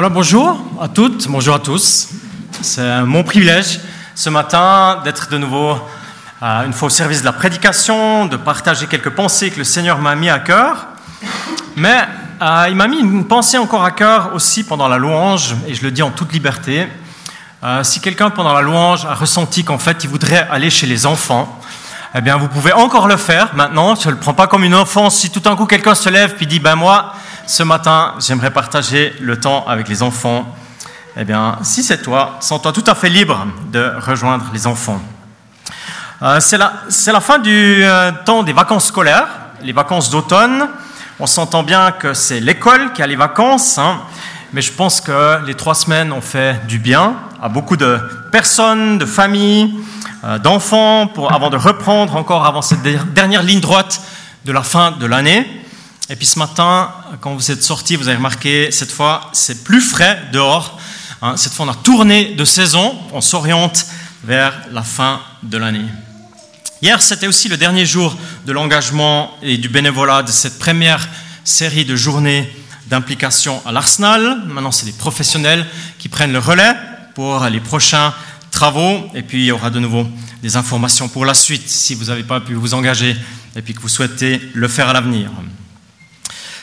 Voilà, bonjour à toutes, bonjour à tous. C'est mon privilège ce matin d'être de nouveau euh, une fois au service de la prédication, de partager quelques pensées que le Seigneur m'a mis à cœur. Mais euh, il m'a mis une pensée encore à cœur aussi pendant la louange, et je le dis en toute liberté. Euh, si quelqu'un pendant la louange a ressenti qu'en fait il voudrait aller chez les enfants, eh bien vous pouvez encore le faire maintenant. Je ne le prends pas comme une offense si tout d'un coup quelqu'un se lève puis dit ben moi ce matin, j'aimerais partager le temps avec les enfants. Eh bien, si c'est toi, sens-toi tout à fait libre de rejoindre les enfants. Euh, c'est la, fin du euh, temps des vacances scolaires, les vacances d'automne. On s'entend bien que c'est l'école qui a les vacances, hein, mais je pense que les trois semaines ont fait du bien à beaucoup de personnes, de familles, euh, d'enfants, avant de reprendre encore avant cette dernière ligne droite de la fin de l'année. Et puis ce matin, quand vous êtes sortis, vous avez remarqué, cette fois, c'est plus frais dehors. Hein. cette fois, on a tourné de saison, on s'oriente vers la fin de l'année. Hier, c'était aussi le dernier jour de l'engagement et du bénévolat de cette première série de journées d'implication à l'Arsenal. Maintenant, c'est les professionnels qui prennent le relais pour les prochains travaux. Et puis, il y aura de nouveau des informations pour la suite si vous n'avez pas pu vous engager et puis que vous souhaitez le faire à l'avenir.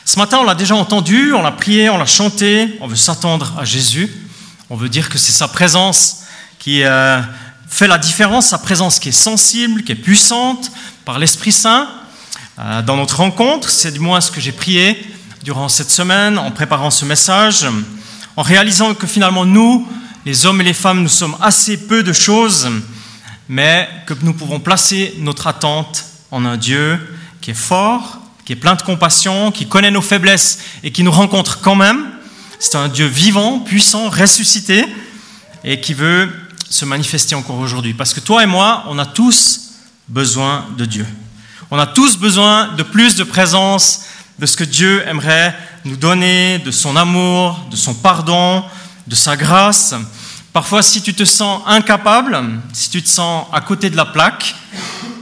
Ce matin, on l'a déjà entendu, on l'a prié, on l'a chanté, on veut s'attendre à Jésus, on veut dire que c'est sa présence qui euh, fait la différence, sa présence qui est sensible, qui est puissante par l'Esprit Saint. Euh, dans notre rencontre, c'est du moins ce que j'ai prié durant cette semaine en préparant ce message, en réalisant que finalement nous, les hommes et les femmes, nous sommes assez peu de choses, mais que nous pouvons placer notre attente en un Dieu qui est fort, qui est plein de compassion, qui connaît nos faiblesses et qui nous rencontre quand même. C'est un Dieu vivant, puissant, ressuscité et qui veut se manifester encore aujourd'hui. Parce que toi et moi, on a tous besoin de Dieu. On a tous besoin de plus de présence, de ce que Dieu aimerait nous donner, de son amour, de son pardon, de sa grâce. Parfois, si tu te sens incapable, si tu te sens à côté de la plaque,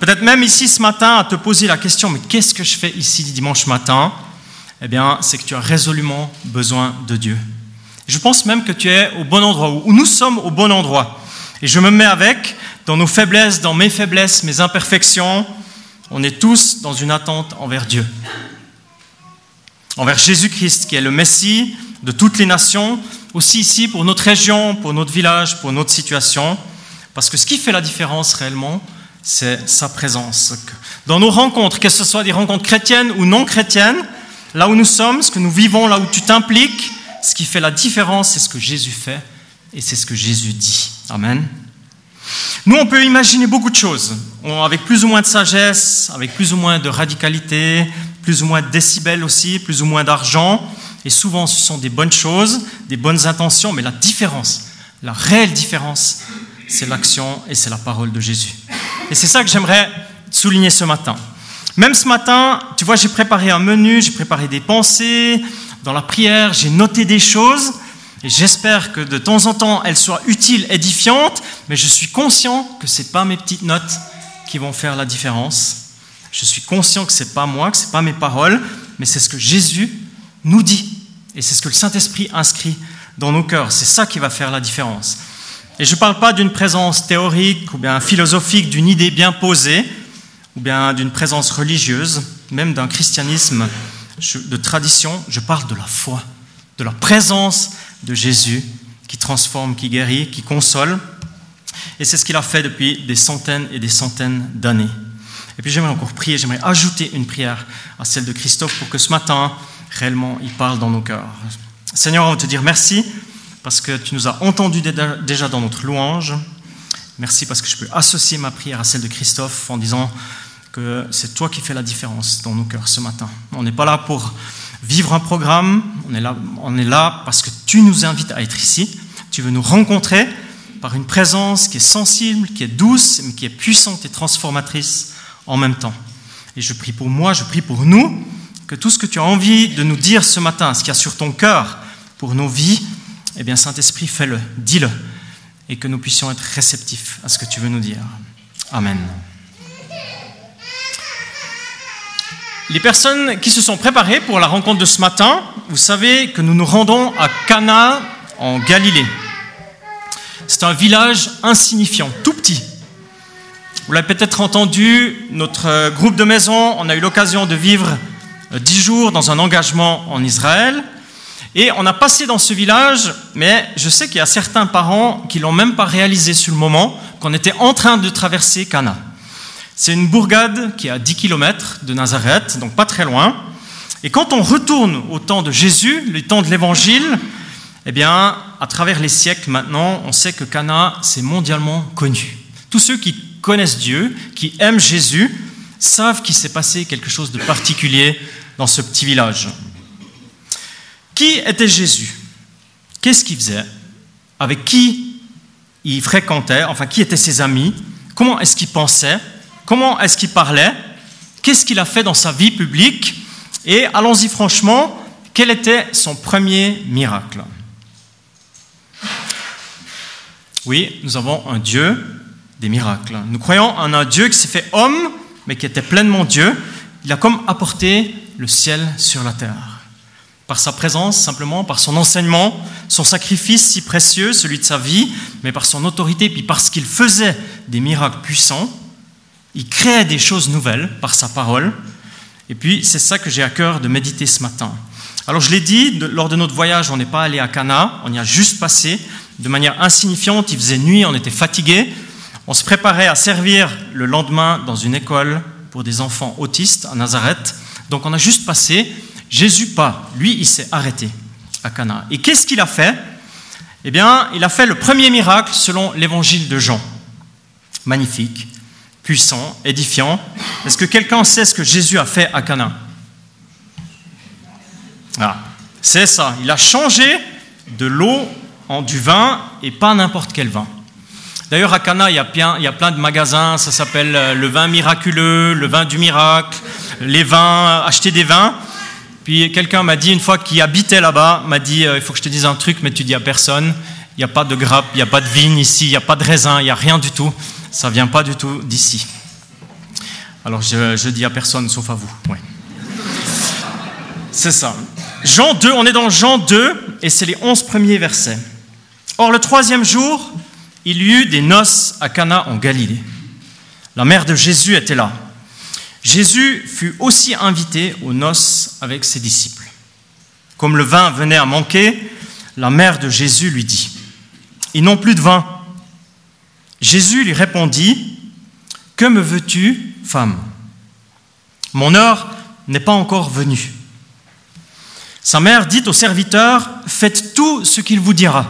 peut-être même ici ce matin à te poser la question, mais qu'est-ce que je fais ici dimanche matin? Eh bien, c'est que tu as résolument besoin de Dieu. Je pense même que tu es au bon endroit, ou nous sommes au bon endroit. Et je me mets avec, dans nos faiblesses, dans mes faiblesses, mes imperfections, on est tous dans une attente envers Dieu. Envers Jésus-Christ, qui est le Messie de toutes les nations, aussi ici pour notre région, pour notre village, pour notre situation. Parce que ce qui fait la différence réellement, c'est sa présence. Dans nos rencontres, que ce soit des rencontres chrétiennes ou non chrétiennes, là où nous sommes, ce que nous vivons, là où tu t'impliques, ce qui fait la différence, c'est ce que Jésus fait et c'est ce que Jésus dit. Amen. Nous, on peut imaginer beaucoup de choses, avec plus ou moins de sagesse, avec plus ou moins de radicalité, plus ou moins de décibels aussi, plus ou moins d'argent. Et souvent, ce sont des bonnes choses, des bonnes intentions, mais la différence, la réelle différence, c'est l'action et c'est la parole de Jésus. Et c'est ça que j'aimerais souligner ce matin. Même ce matin, tu vois, j'ai préparé un menu, j'ai préparé des pensées, dans la prière, j'ai noté des choses, et j'espère que de temps en temps, elles soient utiles, édifiantes, mais je suis conscient que ce pas mes petites notes qui vont faire la différence. Je suis conscient que ce n'est pas moi, que ce n'est pas mes paroles, mais c'est ce que Jésus nous dit. Et c'est ce que le Saint-Esprit inscrit dans nos cœurs. C'est ça qui va faire la différence. Et je ne parle pas d'une présence théorique ou bien philosophique, d'une idée bien posée, ou bien d'une présence religieuse, même d'un christianisme de tradition. Je parle de la foi, de la présence de Jésus qui transforme, qui guérit, qui console. Et c'est ce qu'il a fait depuis des centaines et des centaines d'années. Et puis j'aimerais encore prier, j'aimerais ajouter une prière à celle de Christophe pour que ce matin, réellement, il parle dans nos cœurs. Seigneur, on veut te dire merci parce que tu nous as entendus déjà dans notre louange. Merci parce que je peux associer ma prière à celle de Christophe en disant que c'est toi qui fais la différence dans nos cœurs ce matin. On n'est pas là pour vivre un programme, on est, là, on est là parce que tu nous invites à être ici. Tu veux nous rencontrer par une présence qui est sensible, qui est douce, mais qui est puissante et transformatrice en même temps. Et je prie pour moi, je prie pour nous, que tout ce que tu as envie de nous dire ce matin, ce qu'il y a sur ton cœur pour nos vies, eh bien Saint-Esprit, fais-le, dis-le, et que nous puissions être réceptifs à ce que tu veux nous dire. Amen. les personnes qui se sont préparées pour la rencontre de ce matin, vous savez que nous nous rendons à Cana en Galilée. C'est un village insignifiant, tout petit. Vous l'avez peut-être entendu, notre groupe de maison, on a eu l'occasion de vivre dix jours dans un engagement en Israël. Et on a passé dans ce village, mais je sais qu'il y a certains parents qui l'ont même pas réalisé sur le moment, qu'on était en train de traverser Cana. C'est une bourgade qui est à 10 km de Nazareth, donc pas très loin. Et quand on retourne au temps de Jésus, le temps de l'Évangile, eh bien, à travers les siècles maintenant, on sait que Cana, c'est mondialement connu. Tous ceux qui connaissent Dieu, qui aiment Jésus, savent qu'il s'est passé quelque chose de particulier dans ce petit village. Qui était Jésus? Qu'est-ce qu'il faisait? Avec qui il fréquentait? Enfin, qui étaient ses amis? Comment est-ce qu'il pensait? Comment est-ce qu'il parlait, qu'est-ce qu'il a fait dans sa vie publique, et allons-y franchement, quel était son premier miracle? Oui, nous avons un Dieu des miracles. Nous croyons en un Dieu qui s'est fait homme, mais qui était pleinement Dieu. Il a comme apporté le ciel sur la terre. Par sa présence, simplement, par son enseignement, son sacrifice si précieux, celui de sa vie, mais par son autorité, puis parce qu'il faisait des miracles puissants, il crée des choses nouvelles par sa parole. Et puis, c'est ça que j'ai à cœur de méditer ce matin. Alors, je l'ai dit, lors de notre voyage, on n'est pas allé à Cana, on y a juste passé de manière insignifiante. Il faisait nuit, on était fatigué. On se préparait à servir le lendemain dans une école pour des enfants autistes à Nazareth. Donc, on a juste passé. Jésus, pas. Lui, il s'est arrêté à Cana. Et qu'est-ce qu'il a fait? Eh bien, il a fait le premier miracle selon l'évangile de Jean. Magnifique puissant, édifiant. Est-ce que quelqu'un sait ce que Jésus a fait à Cana? Ah, C'est ça, il a changé de l'eau en du vin et pas n'importe quel vin. D'ailleurs, à Cana, il y, a plein, il y a plein de magasins, ça s'appelle euh, le vin miraculeux, le vin du miracle, les vins, acheter des vins. Puis quelqu'un m'a dit, une fois qu'il habitait là-bas, m'a dit, euh, il faut que je te dise un truc, mais tu dis à personne, il n'y a pas de grappe, il n'y a pas de vigne ici, il n'y a pas de raisin, il n'y a rien du tout. Ça vient pas du tout d'ici. Alors je, dis à personne sauf à vous. C'est ça. Jean 2, on est dans Jean 2 et c'est les 11 premiers versets. Or le troisième jour, il y eut des noces à Cana en Galilée. La mère de Jésus était là. Jésus fut aussi invité aux noces avec ses disciples. Comme le vin venait à manquer, la mère de Jésus lui dit, Ils n'ont plus de vin. Jésus lui répondit, Que me veux-tu, femme? Mon heure n'est pas encore venue. Sa mère dit au serviteur, Faites tout ce qu'il vous dira.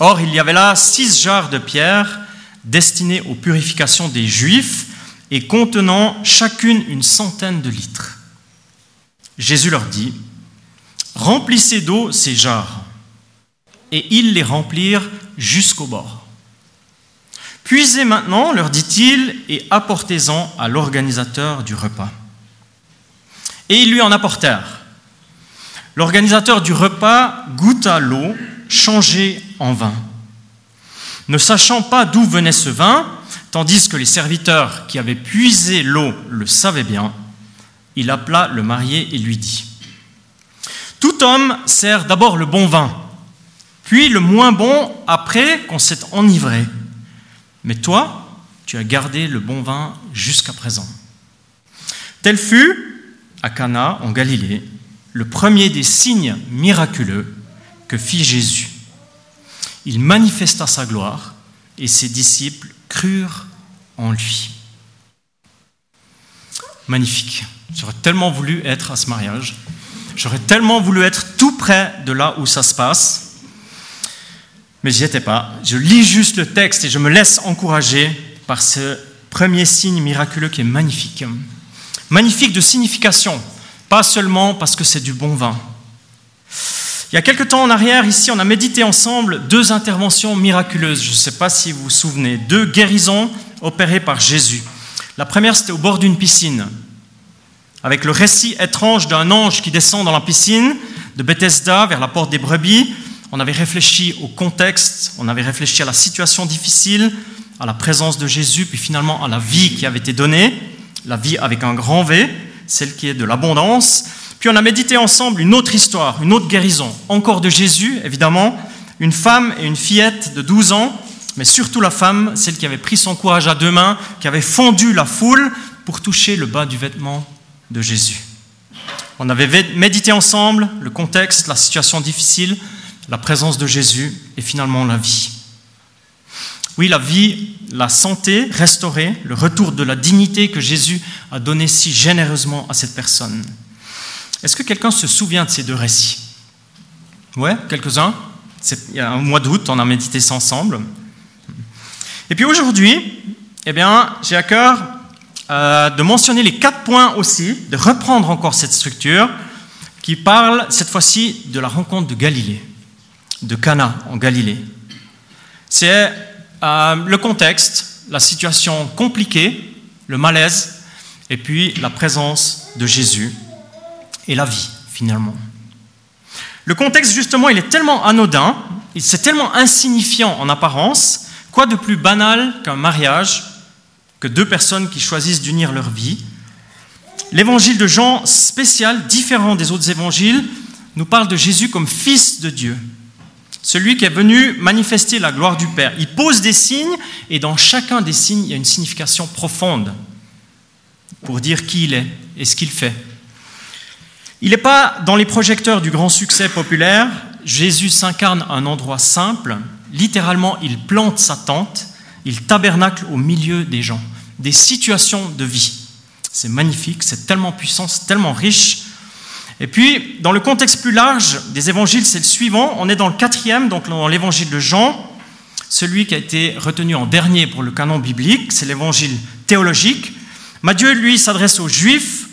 Or, il y avait là six jarres de pierre destinées aux purifications des Juifs et contenant chacune une centaine de litres. Jésus leur dit, Remplissez d'eau ces jarres. Et ils les remplirent jusqu'au bord. Puisez maintenant, leur dit-il, et apportez-en à l'organisateur du repas. Et ils lui en apportèrent. L'organisateur du repas goûta l'eau changée en vin. Ne sachant pas d'où venait ce vin, tandis que les serviteurs qui avaient puisé l'eau le savaient bien, il appela le marié et lui dit, Tout homme sert d'abord le bon vin, puis le moins bon après qu'on s'est enivré. Mais toi, tu as gardé le bon vin jusqu'à présent. Tel fut, à Cana, en Galilée, le premier des signes miraculeux que fit Jésus. Il manifesta sa gloire et ses disciples crurent en lui. Magnifique. J'aurais tellement voulu être à ce mariage. J'aurais tellement voulu être tout près de là où ça se passe mais j'y étais pas. Je lis juste le texte et je me laisse encourager par ce premier signe miraculeux qui est magnifique. Magnifique de signification, pas seulement parce que c'est du bon vin. Il y a quelque temps en arrière, ici, on a médité ensemble deux interventions miraculeuses. Je ne sais pas si vous vous souvenez, deux guérisons opérées par Jésus. La première, c'était au bord d'une piscine, avec le récit étrange d'un ange qui descend dans la piscine de Bethesda vers la porte des brebis on avait réfléchi au contexte, on avait réfléchi à la situation difficile, à la présence de Jésus, puis finalement à la vie qui avait été donnée, la vie avec un grand V, celle qui est de l'abondance. Puis on a médité ensemble une autre histoire, une autre guérison, encore de Jésus, évidemment, une femme et une fillette de 12 ans, mais surtout la femme, celle qui avait pris son courage à deux mains, qui avait fendu la foule pour toucher le bas du vêtement de Jésus. On avait médité ensemble le contexte, la situation difficile, la présence de Jésus et finalement la vie. Oui, la vie, la santé restaurée, le retour de la dignité que Jésus a donné si généreusement à cette personne. Est-ce que quelqu'un se souvient de ces deux récits? Ouais, quelques-uns. Il y a un mois d'août, on a médité ça ensemble. Et puis aujourd'hui, eh bien, j'ai à cœur euh, de mentionner les quatre points aussi, de reprendre encore cette structure qui parle cette fois-ci de la rencontre de Galilée, de Cana en Galilée. C'est euh, le contexte, la situation compliquée, le malaise, et puis la présence de Jésus et la vie, finalement. Le contexte, justement, il est tellement anodin, c'est tellement insignifiant en apparence, quoi de plus banal qu'un mariage, que deux personnes qui choisissent d'unir leur vie? L'évangile de Jean, spécial, différent des autres évangiles, nous parle de Jésus comme fils de Dieu, celui qui est venu manifester la gloire du Père. Il pose des signes et dans chacun des signes, il y a une signification profonde pour dire qui il est et ce qu'il fait. Il n'est pas dans les projecteurs du grand succès populaire. Jésus s'incarne à un endroit simple. Littéralement, il plante sa tente, il tabernacle au milieu des gens, des situations de vie. C'est magnifique, c'est tellement puissant, c'est tellement riche. Et puis, dans le contexte plus large des évangiles, c'est le suivant. On est dans le quatrième, donc dans l'évangile de Jean, celui qui a été retenu en dernier pour le canon biblique, c'est l'évangile théologique. Matthieu, lui, s'adresse aux Juifs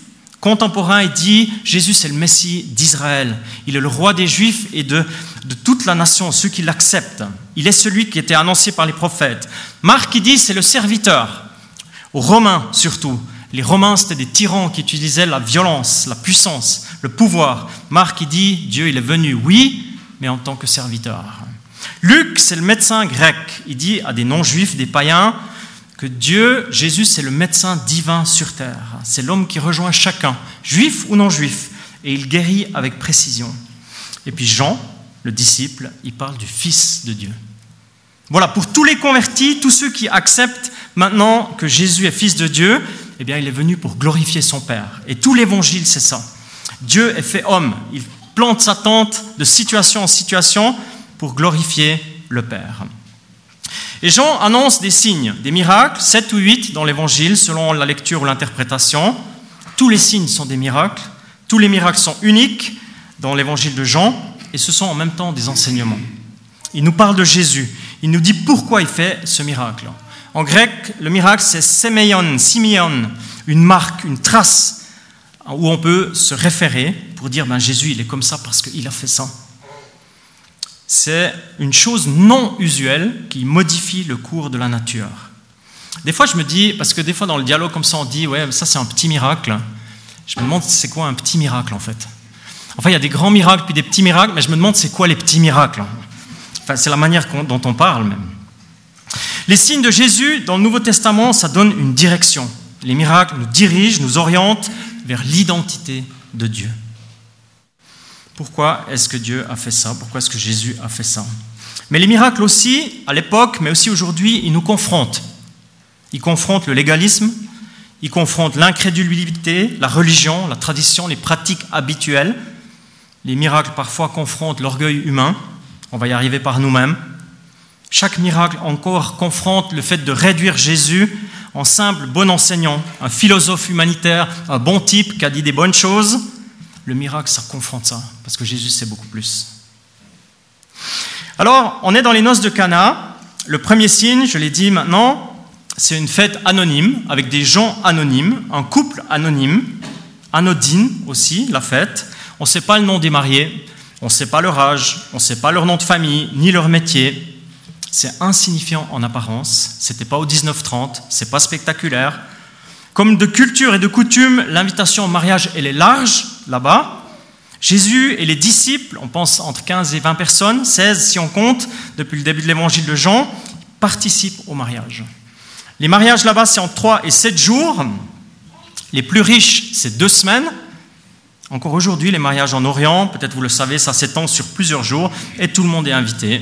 contemporains et dit Jésus, c'est le Messie d'Israël. Il est le roi des Juifs et de, de toute la nation, ceux qui l'acceptent. Il est celui qui était annoncé par les prophètes. Marc, il dit c'est le serviteur, aux Romains surtout. Les Romains, c'était des tyrans qui utilisaient la violence, la puissance, le pouvoir. Marc, il dit Dieu, il est venu, oui, mais en tant que serviteur. Luc, c'est le médecin grec. Il dit à des non-juifs, des païens, Dieu, Jésus, c'est le médecin divin sur terre. C'est l'homme qui rejoint chacun, juif ou non juif, et il guérit avec précision. Et puis Jean, le disciple, il parle du Fils de Dieu. Voilà, pour tous les convertis, tous ceux qui acceptent maintenant que Jésus est Fils de Dieu, eh bien, il est venu pour glorifier son Père. Et tout l'évangile, c'est ça. Dieu est fait homme. Il plante sa tente de situation en situation pour glorifier le Père. Et Jean annonce des signes, des miracles, 7 ou 8 dans l'évangile, selon la lecture ou l'interprétation. Tous les signes sont des miracles, tous les miracles sont uniques dans l'évangile de Jean, et ce sont en même temps des enseignements. Il nous parle de Jésus, il nous dit pourquoi il fait ce miracle. En grec, le miracle, c'est semeion, simion, une marque, une trace, où on peut se référer pour dire, ben, Jésus, il est comme ça parce qu'il a fait ça c'est une chose non usuelle qui modifie le cours de la nature. Des fois, je me dis, parce que des fois dans le dialogue comme ça, on dit, ouais, ça c'est un petit miracle. Je me demande c'est quoi un petit miracle en fait? Enfin, il y a des grands miracles puis des petits miracles, mais je me demande c'est quoi les petits miracles? Enfin, c'est la manière dont on parle même. Les signes de Jésus dans le Nouveau Testament, ça donne une direction. Les miracles nous dirigent, nous orientent vers l'identité de Dieu. Pourquoi est-ce que Dieu a fait ça? Pourquoi est-ce que Jésus a fait ça? Mais les miracles aussi, à l'époque, mais aussi aujourd'hui, ils nous confrontent. Ils confrontent le légalisme, ils confrontent l'incrédulité, la religion, la tradition, les pratiques habituelles. Les miracles parfois confrontent l'orgueil humain. On va y arriver par nous-mêmes. Chaque miracle encore confronte le fait de réduire Jésus en simple bon enseignant, un philosophe humanitaire, un bon type qui a dit des bonnes choses, le miracle, ça confronte ça, parce que Jésus sait beaucoup plus. Alors, on est dans les noces de Cana. Le premier signe, je l'ai dit maintenant, c'est une fête anonyme, avec des gens anonymes, un couple anonyme, anodine aussi, la fête. On ne sait pas le nom des mariés, on ne sait pas leur âge, on ne sait pas leur nom de famille, ni leur métier. C'est insignifiant en apparence, c'était pas au 1930, c'est pas spectaculaire. Comme de culture et de coutume, l'invitation au mariage, elle est large, là-bas. Jésus et les disciples, on pense entre 15 et 20 personnes, 16 si on compte, depuis le début de l'évangile de Jean, participent au mariage. Les mariages là-bas, c'est en 3 et 7 jours. Les plus riches, c'est deux semaines. Encore aujourd'hui, les mariages en Orient, peut-être vous le savez, ça s'étend sur plusieurs jours et tout le monde est invité.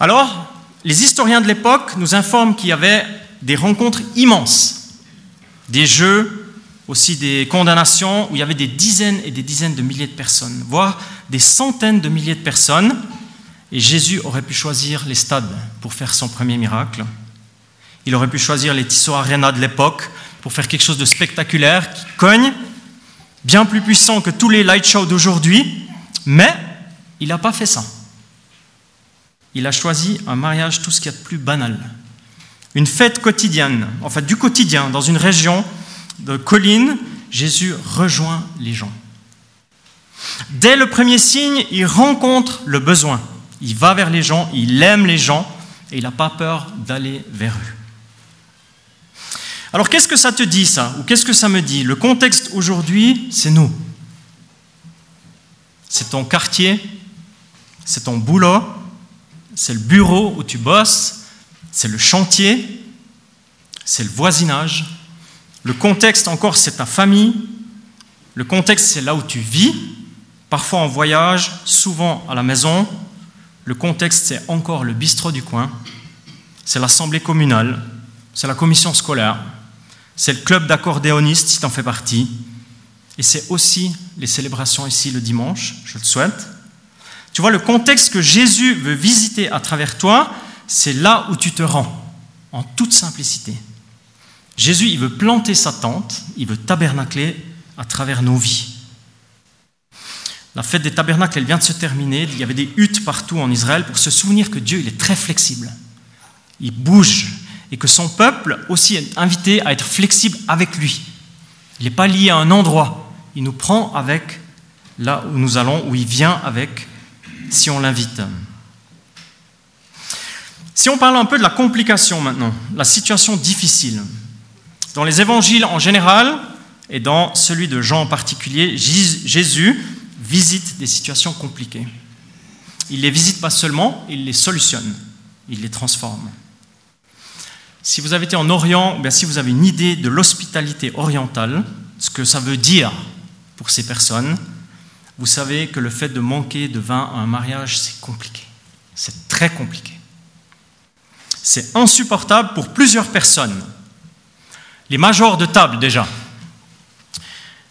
Alors, les historiens de l'époque nous informent qu'il y avait des rencontres immenses, des jeux, aussi des condamnations, où il y avait des dizaines et des dizaines de milliers de personnes, voire des centaines de milliers de personnes. Et Jésus aurait pu choisir les stades pour faire son premier miracle. Il aurait pu choisir les Tissot Arena de l'époque pour faire quelque chose de spectaculaire qui cogne, bien plus puissant que tous les light shows d'aujourd'hui, mais il n'a pas fait ça. Il a choisi un mariage tout ce qu'il y a de plus banal. Une fête quotidienne, en fait du quotidien, dans une région de collines, Jésus rejoint les gens. Dès le premier signe, il rencontre le besoin. Il va vers les gens, il aime les gens et il n'a pas peur d'aller vers eux. Alors qu'est-ce que ça te dit ça? Ou qu'est-ce que ça me dit? Le contexte aujourd'hui, c'est nous. C'est ton quartier, c'est ton boulot, c'est le bureau où tu bosses, c'est le chantier, c'est le voisinage. Le contexte encore, c'est ta famille. Le contexte, c'est là où tu vis, parfois en voyage, souvent à la maison. Le contexte, c'est encore le bistrot du coin. C'est l'assemblée communale, c'est la commission scolaire, c'est le club d'accordéonistes si tu en fais partie. Et c'est aussi les célébrations ici le dimanche, je le souhaite. Tu vois, le contexte que Jésus veut visiter à travers toi, c'est là où tu te rends, en toute simplicité. Jésus, il veut planter sa tente, il veut tabernacler à travers nos vies. La fête des tabernacles, elle vient de se terminer. Il y avait des huttes partout en Israël pour se souvenir que Dieu, il est très flexible. Il bouge et que son peuple aussi est invité à être flexible avec lui. Il n'est pas lié à un endroit. Il nous prend avec là où nous allons, où il vient avec si on l'invite. Si on parle un peu de la complication maintenant, la situation difficile. Dans les évangiles en général et dans celui de Jean en particulier, Jésus visite des situations compliquées. Il les visite pas seulement, il les solutionne, il les transforme. Si vous avez été en Orient, bien si vous avez une idée de l'hospitalité orientale, ce que ça veut dire pour ces personnes, vous savez que le fait de manquer de vin à un mariage, c'est compliqué. C'est très compliqué. C'est insupportable pour plusieurs personnes. Les majors de table déjà.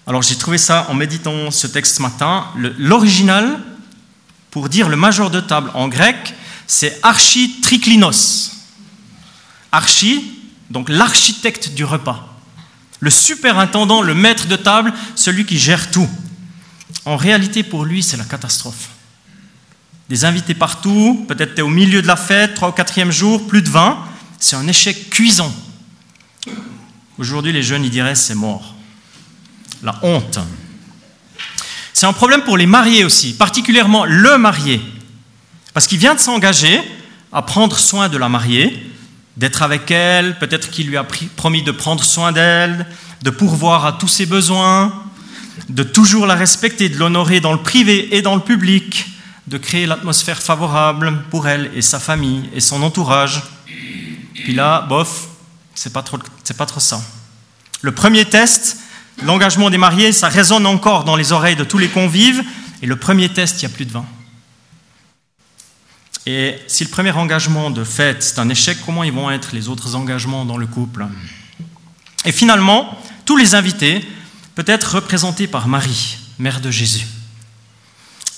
Alors j'ai trouvé ça en méditant ce texte ce matin. L'original, pour dire le major de table en grec, c'est architriklinos. Archi, donc l'architecte du repas. Le superintendant, le maître de table, celui qui gère tout. En réalité, pour lui, c'est la catastrophe. Des invités partout, peut-être tu es au milieu de la fête, trois ou quatrième jour, plus de vin, c'est un échec cuisant. Aujourd'hui, les jeunes, ils diraient c'est mort. La honte. C'est un problème pour les mariés aussi, particulièrement le marié, parce qu'il vient de s'engager à prendre soin de la mariée, d'être avec elle, peut-être qu'il lui a promis de prendre soin d'elle, de pourvoir à tous ses besoins, de toujours la respecter, de l'honorer dans le privé et dans le public, de créer l'atmosphère favorable pour elle et sa famille et son entourage. Puis là, bof, c'est pas trop, c'est pas trop ça. Le premier test, l'engagement des mariés, ça résonne encore dans les oreilles de tous les convives. Et le premier test, il n'y a plus de vin. Et si le premier engagement de fête, c'est un échec, comment ils vont être les autres engagements dans le couple? Et finalement, tous les invités, peut être représentée par Marie, mère de Jésus.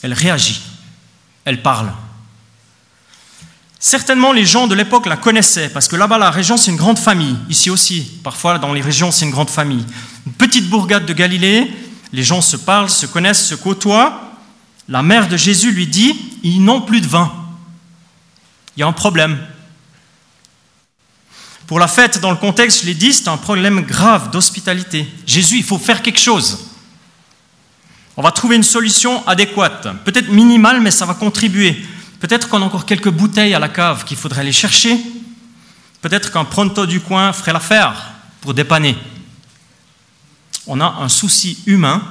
Elle réagit, elle parle. Certainement, les gens de l'époque la connaissaient, parce que là-bas, la région, c'est une grande famille. Ici aussi, parfois, dans les régions, c'est une grande famille. Une petite bourgade de Galilée, les gens se parlent, se connaissent, se côtoient. La mère de Jésus lui dit, ils n'ont plus de vin. Il y a un problème. Pour la fête, dans le contexte, je l'ai dit, c'est un problème grave d'hospitalité. Jésus, il faut faire quelque chose. On va trouver une solution adéquate, peut-être minimale, mais ça va contribuer. Peut-être qu'on a encore quelques bouteilles à la cave qu'il faudrait aller chercher. Peut-être qu'un pronto du coin ferait l'affaire pour dépanner. On a un souci humain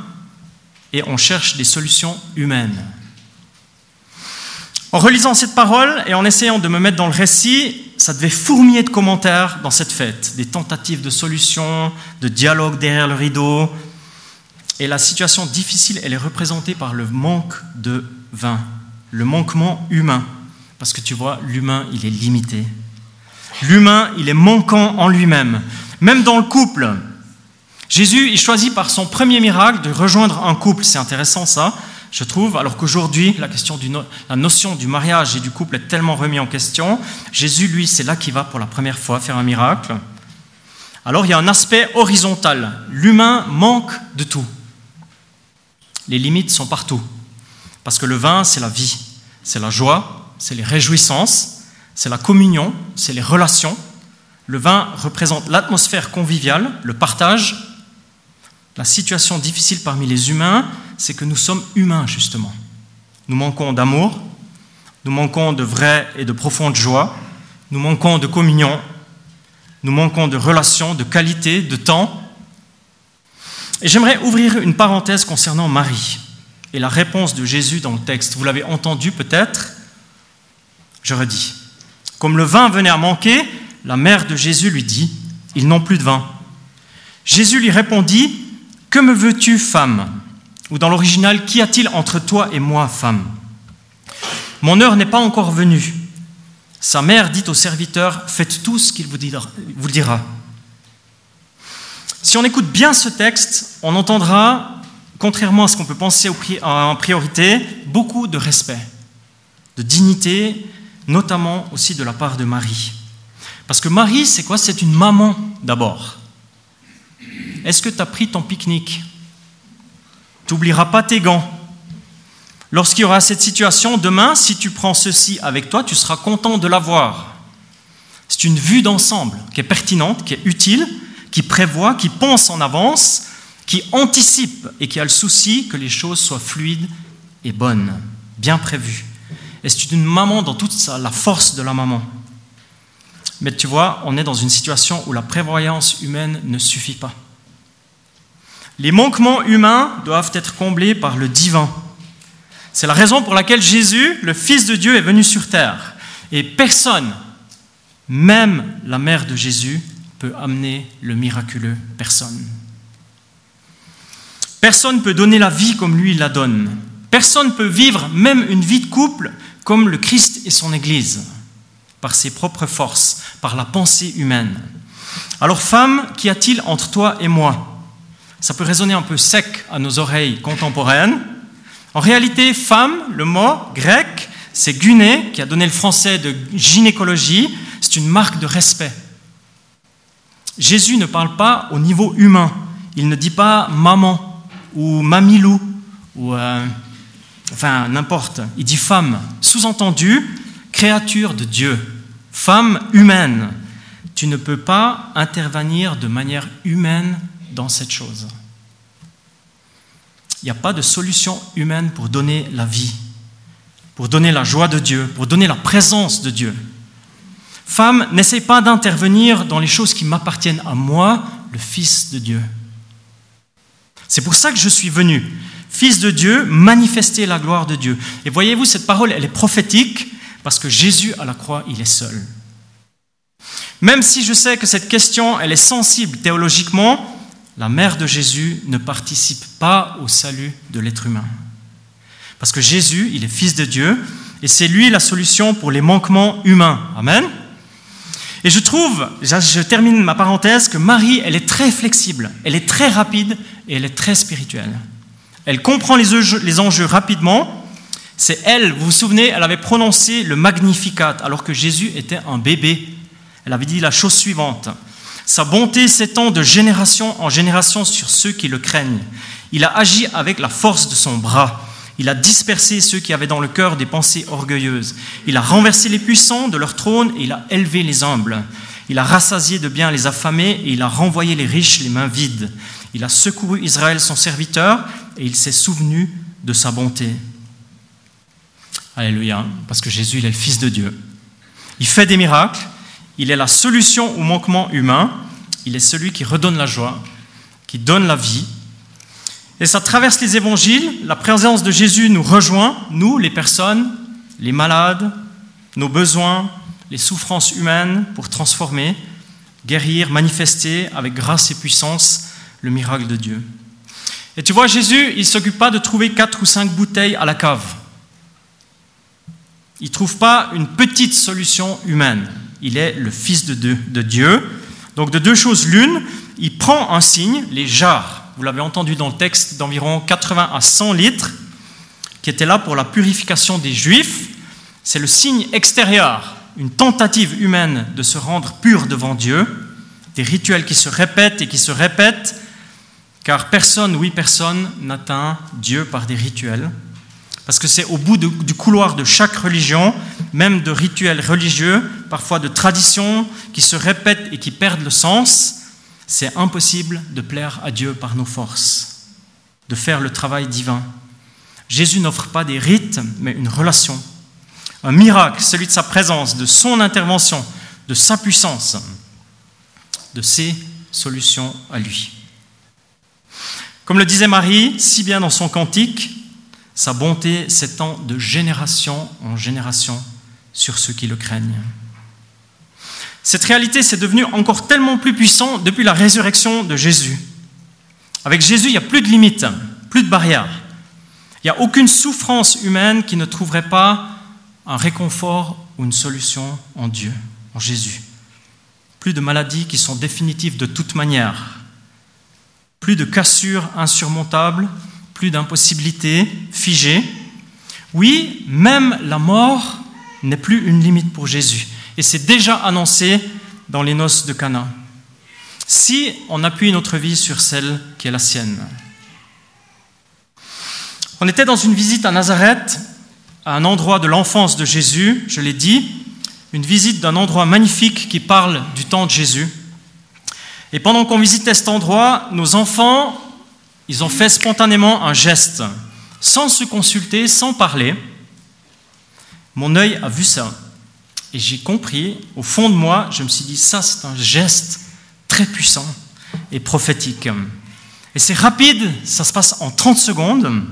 et on cherche des solutions humaines. En relisant cette parole et en essayant de me mettre dans le récit, ça devait fourmiller de commentaires dans cette fête, des tentatives de solutions, de dialogue derrière le rideau. Et la situation difficile, elle est représentée par le manque de vin, le manquement humain. Parce que tu vois, l'humain, il est limité. L'humain, il est manquant en lui-même. Même dans le couple, Jésus, il choisit par son premier miracle de rejoindre un couple. C'est intéressant ça, je trouve, alors qu'aujourd'hui, la notion du mariage et du couple est tellement remise en question. Jésus, lui, c'est là qu'il va pour la première fois faire un miracle. Alors il y a un aspect horizontal. L'humain manque de tout. Les limites sont partout. Parce que le vin, c'est la vie, c'est la joie, c'est les réjouissances, c'est la communion, c'est les relations. Le vin représente l'atmosphère conviviale, le partage. La situation difficile parmi les humains, c'est que nous sommes humains, justement. Nous manquons d'amour, nous manquons de vraie et de profonde joie, nous manquons de communion, nous manquons de relations, de qualité, de temps. J'aimerais ouvrir une parenthèse concernant Marie et la réponse de Jésus dans le texte. Vous l'avez entendu peut-être, je redis. Comme le vin venait à manquer, la mère de Jésus lui dit, Ils n'ont plus de vin. Jésus lui répondit, Que me veux-tu, femme? Ou dans l'original, Qu'y a-t-il entre toi et moi, femme? Mon heure n'est pas encore venue. Sa mère dit au serviteur, Faites tout ce qu'il vous dira. Si on écoute bien ce texte, on entendra, contrairement à ce qu'on peut penser en priorité, beaucoup de respect, de dignité notamment aussi de la part de Marie. Parce que Marie, c'est quoi? C'est une maman d'abord. Est-ce que tu as pris ton pique-nique? Tu n'oublieras pas tes gants. Lorsqu'il y aura cette situation, demain, si tu prends ceci avec toi, tu seras content de l'avoir. C'est une vue d'ensemble qui est pertinente, qui est utile, qui prévoit, qui pense en avance, qui anticipe et qui a le souci que les choses soient fluides et bonnes, bien prévues. Et c'est une maman dans toute la force de la maman. Mais tu vois, on est dans une situation où la prévoyance humaine ne suffit pas. Les manquements humains doivent être comblés par le divin. C'est la raison pour laquelle Jésus, le Fils de Dieu, est venu sur terre. Et personne, même la mère de Jésus, peut amener le miraculeux. Personne. Personne ne peut donner la vie comme lui la donne. Personne ne peut vivre même une vie de couple comme le Christ et son Église, par ses propres forces, par la pensée humaine. Alors femme, qu'y a-t-il entre toi et moi? Ça peut résonner un peu sec à nos oreilles contemporaines. En réalité, femme, le mot grec, c'est guné, qui a donné le français de gynécologie, c'est une marque de respect. Jésus ne parle pas au niveau humain. Il ne dit pas maman ou mamilou ou euh, enfin n'importe, il dit femme, sous-entendu, créature de Dieu, femme humaine. Tu ne peux pas intervenir de manière humaine dans cette chose. Il n'y a pas de solution humaine pour donner la vie, pour donner la joie de Dieu, pour donner la présence de Dieu. Femme, n'essaie pas d'intervenir dans les choses qui m'appartiennent à moi, le Fils de Dieu. C'est pour ça que je suis venu. Fils de Dieu, manifester la gloire de Dieu. Et voyez-vous, cette parole, elle est prophétique parce que Jésus à la croix, il est seul. Même si je sais que cette question, elle est sensible théologiquement, la mère de Jésus ne participe pas au salut de l'être humain. Parce que Jésus, il est fils de Dieu, et c'est lui la solution pour les manquements humains. Amen. Et je trouve, je termine ma parenthèse, que Marie, elle est très flexible, elle est très rapide et elle est très spirituelle. Elle comprend les enjeux, rapidement. C'est elle, vous vous souvenez, elle avait prononcé le Magnificat alors que Jésus était un bébé. Elle avait dit la chose suivante. Sa bonté s'étend de génération en génération sur ceux qui le craignent. Il a agi avec la force de son bras. Il a dispersé ceux qui avaient dans le cœur des pensées orgueilleuses. Il a renversé les puissants de leur trône et il a élevé les humbles. Il a rassasié de bien les affamés et il a renvoyé les riches les mains vides. Il a secouru Israël son serviteur et il s'est souvenu de sa bonté. Alléluia, parce que Jésus, il est le Fils de Dieu. Il fait des miracles, il est la solution au manquement humain, il est celui qui redonne la joie, qui donne la vie. Et ça traverse les évangiles, la présence de Jésus nous rejoint, nous, les personnes, les malades, nos besoins, les souffrances humaines pour transformer, guérir, manifester avec grâce et puissance le miracle de Dieu. Et tu vois, Jésus, il ne s'occupe pas de trouver quatre ou cinq bouteilles à la cave. Il ne trouve pas une petite solution humaine. Il est le Fils de Dieu. Donc de deux choses l'une, il prend un signe, les jarres. Vous l'avez entendu dans le texte d'environ 80 à 100 litres, qui était là pour la purification des Juifs. C'est le signe extérieur, une tentative humaine de se rendre pur devant Dieu, des rituels qui se répètent et qui se répètent, car personne, oui personne, n'atteint Dieu par des rituels. Parce que c'est au bout du couloir de chaque religion, même de rituels religieux, parfois de traditions qui se répètent et qui perdent le sens, c'est impossible de plaire à Dieu par nos forces, de faire le travail divin. Jésus n'offre pas des rites, mais une relation. Un miracle, celui de sa présence, de son intervention, de sa puissance, de ses solutions à lui. Comme le disait Marie si bien dans son cantique, sa bonté s'étend de génération en génération sur ceux qui le craignent. Cette réalité s'est devenue encore tellement plus puissante depuis la résurrection de Jésus. Avec Jésus, il n'y a plus de limites, plus de barrières. Il n'y a aucune souffrance humaine qui ne trouverait pas un réconfort ou une solution en Dieu, en Jésus. Plus de maladies qui sont définitives de toute manière. Plus de cassures insurmontables, plus d'impossibilités figées. Oui, même la mort n'est plus une limite pour Jésus. Et c'est déjà annoncé dans les noces de Cana. Si on appuie notre vie sur celle qui est la sienne. On était dans une visite à Nazareth, à un endroit de l'enfance de Jésus, je l'ai dit, une visite d'un endroit magnifique qui parle du temps de Jésus. Et pendant qu'on visitait cet endroit, nos enfants ils ont fait spontanément un geste, sans se consulter, sans parler. Mon œil a vu ça. Et j'ai compris, au fond de moi, je me suis dit, ça c'est un geste très puissant et prophétique. Et c'est rapide, ça se passe en 30 secondes.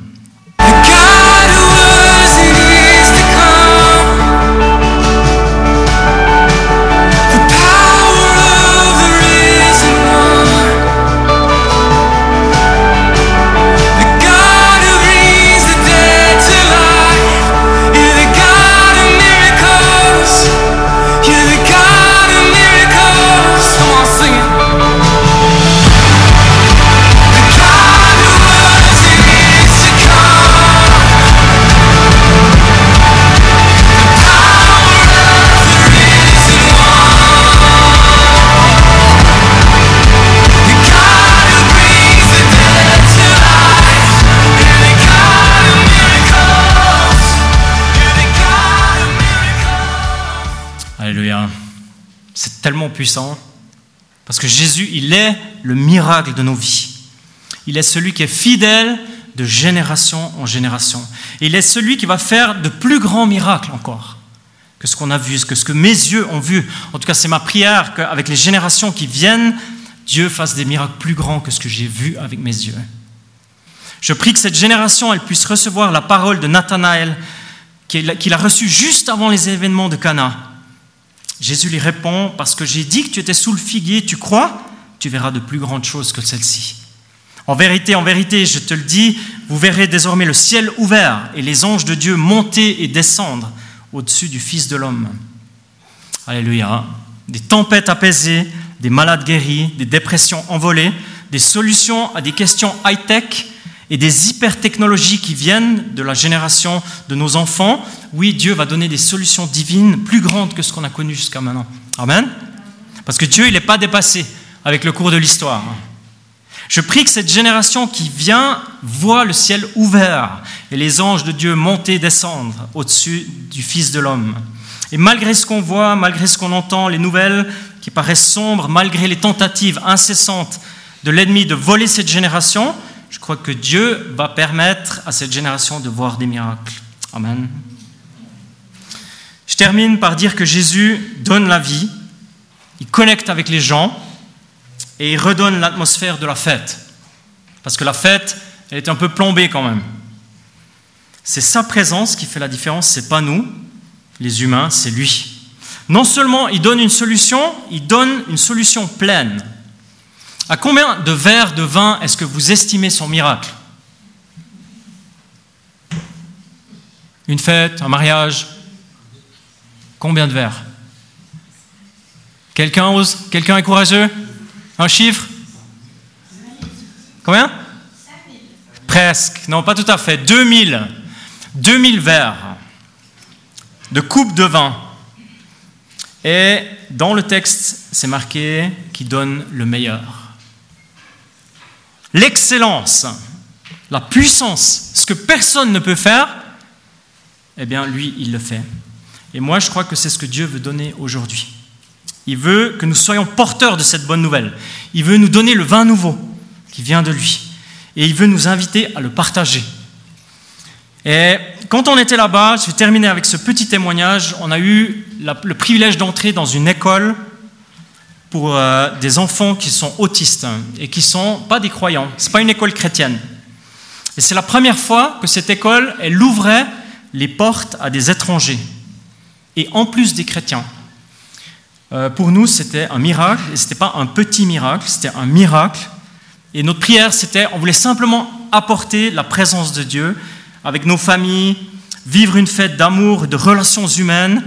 Puissant, parce que Jésus, il est le miracle de nos vies. Il est celui qui est fidèle de génération en génération. Il est celui qui va faire de plus grands miracles encore que ce qu'on a vu, que ce que mes yeux ont vu. En tout cas, c'est ma prière qu'avec les générations qui viennent, Dieu fasse des miracles plus grands que ce que j'ai vu avec mes yeux. Je prie que cette génération, elle puisse recevoir la parole de Nathanaël qu'il a reçue juste avant les événements de Cana Jésus lui répond, parce que j'ai dit que tu étais sous le figuier, tu crois? Tu verras de plus grandes choses que celle-ci. En vérité, en vérité, je te le dis, vous verrez désormais le ciel ouvert et les anges de Dieu monter et descendre au-dessus du Fils de l'homme. Alléluia. Des tempêtes apaisées, des malades guéris, des dépressions envolées, des solutions à des questions high-tech et des hyper-technologies qui viennent de la génération de nos enfants, oui, Dieu va donner des solutions divines plus grandes que ce qu'on a connu jusqu'à maintenant. Amen. Parce que Dieu, il n'est pas dépassé avec le cours de l'histoire. Je prie que cette génération qui vient voit le ciel ouvert et les anges de Dieu monter et descendre au-dessus du Fils de l'homme. Et malgré ce qu'on voit, malgré ce qu'on entend, les nouvelles qui paraissent sombres, malgré les tentatives incessantes de l'ennemi de voler cette génération, je crois que Dieu va permettre à cette génération de voir des miracles. Amen. Je termine par dire que Jésus donne la vie, il connecte avec les gens et il redonne l'atmosphère de la fête. Parce que la fête, elle est un peu plombée quand même. C'est sa présence qui fait la différence, c'est pas nous, les humains, c'est lui. Non seulement il donne une solution, il donne une solution pleine. À combien de verres de vin est-ce que vous estimez son miracle? Une fête, un mariage? Combien de verres? Quelqu'un ose Quelqu'un est courageux? Un chiffre? Combien? Presque. Non, pas tout à fait. 2000. 2000 verres de coupe de vin. Et dans le texte, c'est marqué qui donne le meilleur. L'excellence, la puissance, ce que personne ne peut faire, eh bien lui, il le fait. Et moi, je crois que c'est ce que Dieu veut donner aujourd'hui. Il veut que nous soyons porteurs de cette bonne nouvelle. Il veut nous donner le vin nouveau qui vient de lui. Et il veut nous inviter à le partager. Et quand on était là-bas, je vais terminer avec ce petit témoignage, on a eu le privilège d'entrer dans une école pour euh, des enfants qui sont autistes et qui sont pas des croyants. Ce n'est pas une école chrétienne. Et c'est la première fois que cette école, elle ouvrait les portes à des étrangers, et en plus des chrétiens. Euh, pour nous, c'était un miracle, et ce n'était pas un petit miracle, c'était un miracle. Et notre prière, c'était, on voulait simplement apporter la présence de Dieu avec nos familles, vivre une fête d'amour, de relations humaines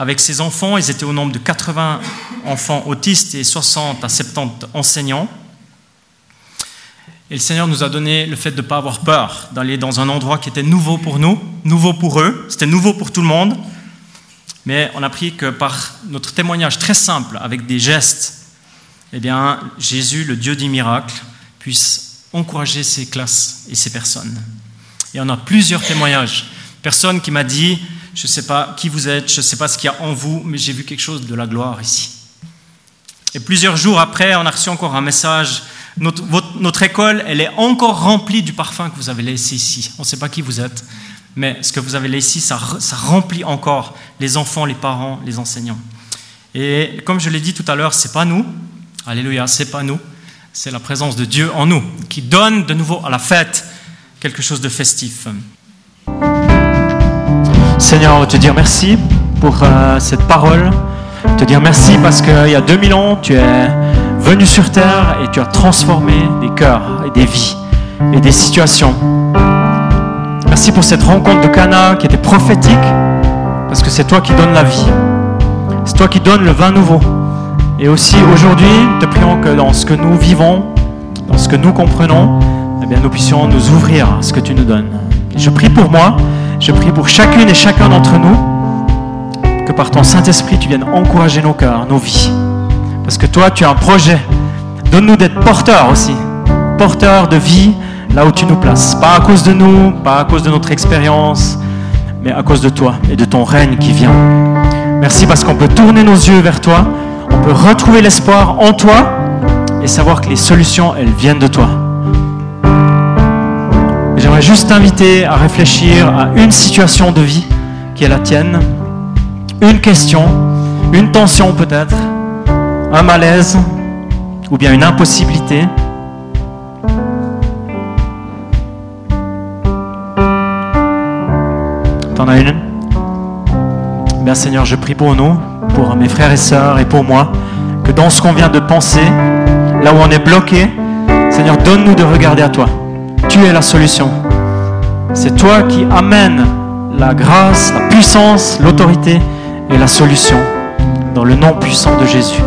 avec ses enfants. Ils étaient au nombre de 80 enfants autistes et 60 à 70 enseignants. Et le Seigneur nous a donné le fait de ne pas avoir peur, d'aller dans un endroit qui était nouveau pour nous, nouveau pour eux, c'était nouveau pour tout le monde. Mais on a pris que par notre témoignage très simple, avec des gestes, eh bien, Jésus, le Dieu des miracles, puisse encourager ces classes et ces personnes. Et on a plusieurs témoignages. Personne qui m'a dit, je ne sais pas qui vous êtes, je ne sais pas ce qu'il y a en vous, mais j'ai vu quelque chose de la gloire ici. Et plusieurs jours après, on a reçu encore un message. Notre, école, elle est encore remplie du parfum que vous avez laissé ici. On ne sait pas qui vous êtes, mais ce que vous avez laissé ici, ça, ça remplit encore les enfants, les parents, les enseignants. Et comme je l'ai dit tout à l'heure, c'est pas nous. Alléluia, c'est pas nous. C'est la présence de Dieu en nous qui donne de nouveau à la fête quelque chose de festif. Seigneur, te dire merci pour euh, cette parole. Te dire merci parce qu'il y a 2000 ans, tu es venu sur terre et tu as transformé des cœurs et des vies et des situations. Merci pour cette rencontre de Cana qui était prophétique parce que c'est toi qui donnes la vie. C'est toi qui donnes le vin nouveau. Et aussi aujourd'hui, te prions que dans ce que nous vivons, dans ce que nous comprenons, eh bien, nous puissions nous ouvrir à ce que tu nous donnes. je prie pour moi, je prie pour chacune et chacun d'entre nous, que par ton Saint-Esprit, tu viennes encourager nos cœurs, nos vies. Parce que toi, tu as un projet. Donne-nous d'être porteurs aussi, porteurs de vie là où tu nous places. Pas à cause de nous, pas à cause de notre expérience, mais à cause de toi et de ton règne qui vient. Merci parce qu'on peut tourner nos yeux vers toi, on peut retrouver l'espoir en toi et savoir que les solutions, elles viennent de toi. Juste t'inviter à réfléchir à une situation de vie qui est la tienne, une question, une tension peut-être, un malaise ou bien une impossibilité. T'en as une? Bien Seigneur, je prie pour nous, pour mes frères et sœurs et pour moi, que dans ce qu'on vient de penser, là où on est bloqué, Seigneur, donne-nous de regarder à toi. Tu es la solution. C'est toi qui amènes la grâce, la puissance, l'autorité et la solution dans le nom puissant de Jésus.